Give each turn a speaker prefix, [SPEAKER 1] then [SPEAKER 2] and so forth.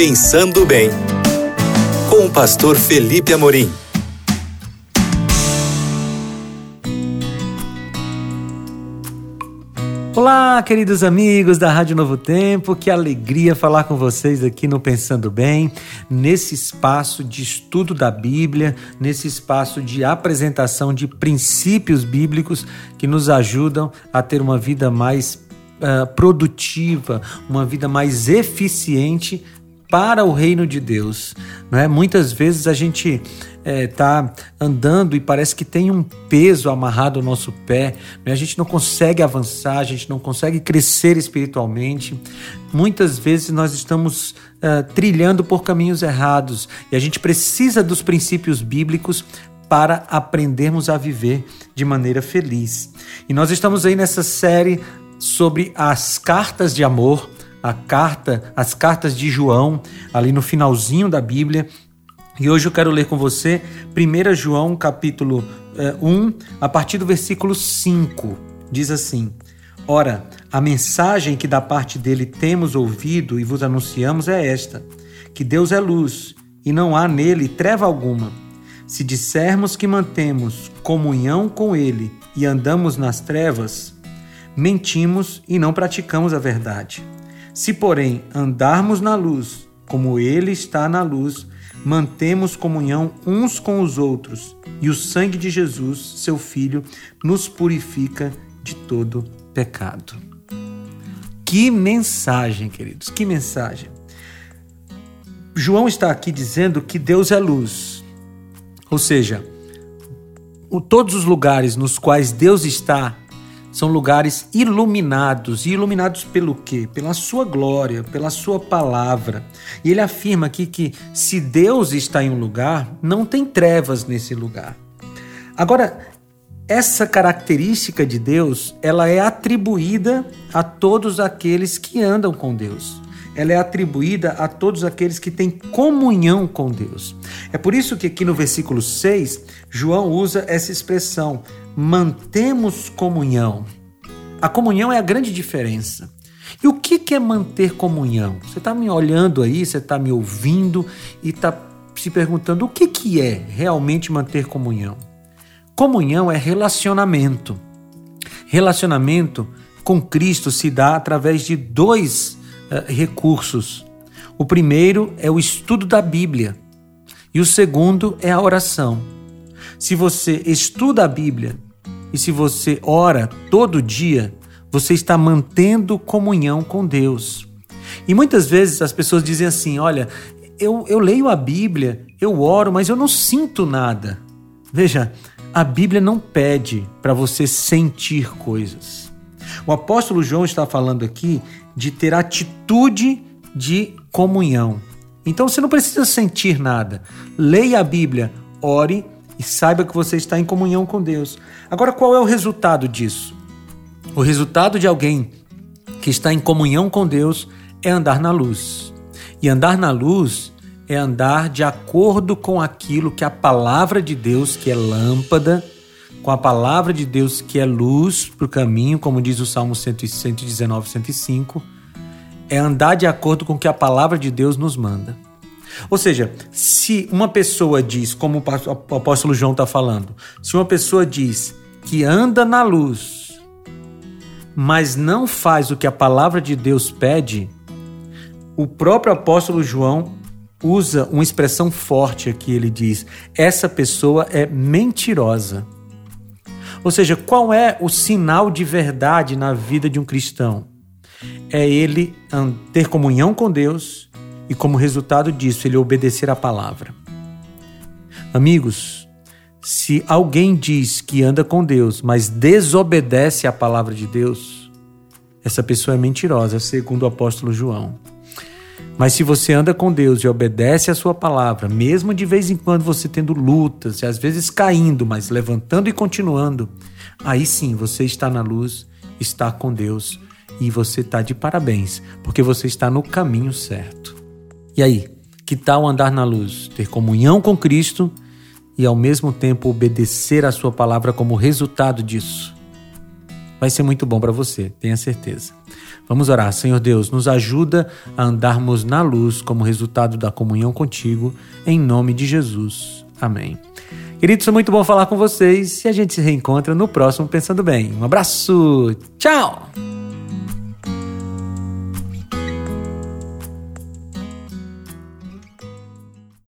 [SPEAKER 1] Pensando Bem, com o pastor Felipe Amorim.
[SPEAKER 2] Olá, queridos amigos da Rádio Novo Tempo, que alegria falar com vocês aqui no Pensando Bem, nesse espaço de estudo da Bíblia, nesse espaço de apresentação de princípios bíblicos que nos ajudam a ter uma vida mais uh, produtiva, uma vida mais eficiente para o reino de Deus. Não é? Muitas vezes a gente está é, andando e parece que tem um peso amarrado ao nosso pé, né? a gente não consegue avançar, a gente não consegue crescer espiritualmente. Muitas vezes nós estamos uh, trilhando por caminhos errados e a gente precisa dos princípios bíblicos para aprendermos a viver de maneira feliz. E nós estamos aí nessa série sobre as cartas de amor a carta, as cartas de João, ali no finalzinho da Bíblia. E hoje eu quero ler com você 1 João capítulo 1, eh, a partir do versículo 5. Diz assim: Ora, a mensagem que da parte dele temos ouvido e vos anunciamos é esta: que Deus é luz e não há nele treva alguma. Se dissermos que mantemos comunhão com ele e andamos nas trevas, mentimos e não praticamos a verdade. Se, porém, andarmos na luz, como Ele está na luz, mantemos comunhão uns com os outros, e o sangue de Jesus, seu Filho, nos purifica de todo pecado. Que mensagem, queridos, que mensagem. João está aqui dizendo que Deus é luz. Ou seja, todos os lugares nos quais Deus está são lugares iluminados. E iluminados pelo quê? Pela sua glória, pela sua palavra. E ele afirma aqui que se Deus está em um lugar, não tem trevas nesse lugar. Agora, essa característica de Deus, ela é atribuída a todos aqueles que andam com Deus. Ela é atribuída a todos aqueles que têm comunhão com Deus. É por isso que aqui no versículo 6, João usa essa expressão: mantemos comunhão. A comunhão é a grande diferença. E o que é manter comunhão? Você está me olhando aí, você está me ouvindo e está se perguntando o que, que é realmente manter comunhão. Comunhão é relacionamento. Relacionamento com Cristo se dá através de dois uh, recursos. O primeiro é o estudo da Bíblia e o segundo é a oração. Se você estuda a Bíblia e se você ora todo dia, você está mantendo comunhão com Deus. E muitas vezes as pessoas dizem assim: olha, eu, eu leio a Bíblia, eu oro, mas eu não sinto nada. Veja, a Bíblia não pede para você sentir coisas. O apóstolo João está falando aqui de ter atitude de comunhão. Então você não precisa sentir nada. Leia a Bíblia, ore e saiba que você está em comunhão com Deus. Agora, qual é o resultado disso? O resultado de alguém que está em comunhão com Deus é andar na luz. E andar na luz é andar de acordo com aquilo que a palavra de Deus, que é lâmpada, com a palavra de Deus, que é luz para o caminho, como diz o Salmo 119, 105, é andar de acordo com o que a palavra de Deus nos manda. Ou seja, se uma pessoa diz, como o apóstolo João está falando, se uma pessoa diz que anda na luz, mas não faz o que a palavra de Deus pede, o próprio apóstolo João usa uma expressão forte aqui. Ele diz: essa pessoa é mentirosa. Ou seja, qual é o sinal de verdade na vida de um cristão? É ele ter comunhão com Deus e, como resultado disso, ele obedecer à palavra. Amigos, se alguém diz que anda com Deus, mas desobedece à palavra de Deus, essa pessoa é mentirosa, segundo o apóstolo João. Mas se você anda com Deus e obedece à sua palavra, mesmo de vez em quando você tendo lutas, e às vezes caindo, mas levantando e continuando, aí sim você está na luz, está com Deus e você está de parabéns, porque você está no caminho certo. E aí, que tal andar na luz, ter comunhão com Cristo e ao mesmo tempo obedecer a Sua palavra como resultado disso? vai ser muito bom para você, tenha certeza. Vamos orar. Senhor Deus, nos ajuda a andarmos na luz como resultado da comunhão contigo, em nome de Jesus. Amém. Queridos, foi muito bom falar com vocês e a gente se reencontra no próximo Pensando Bem. Um abraço, tchau!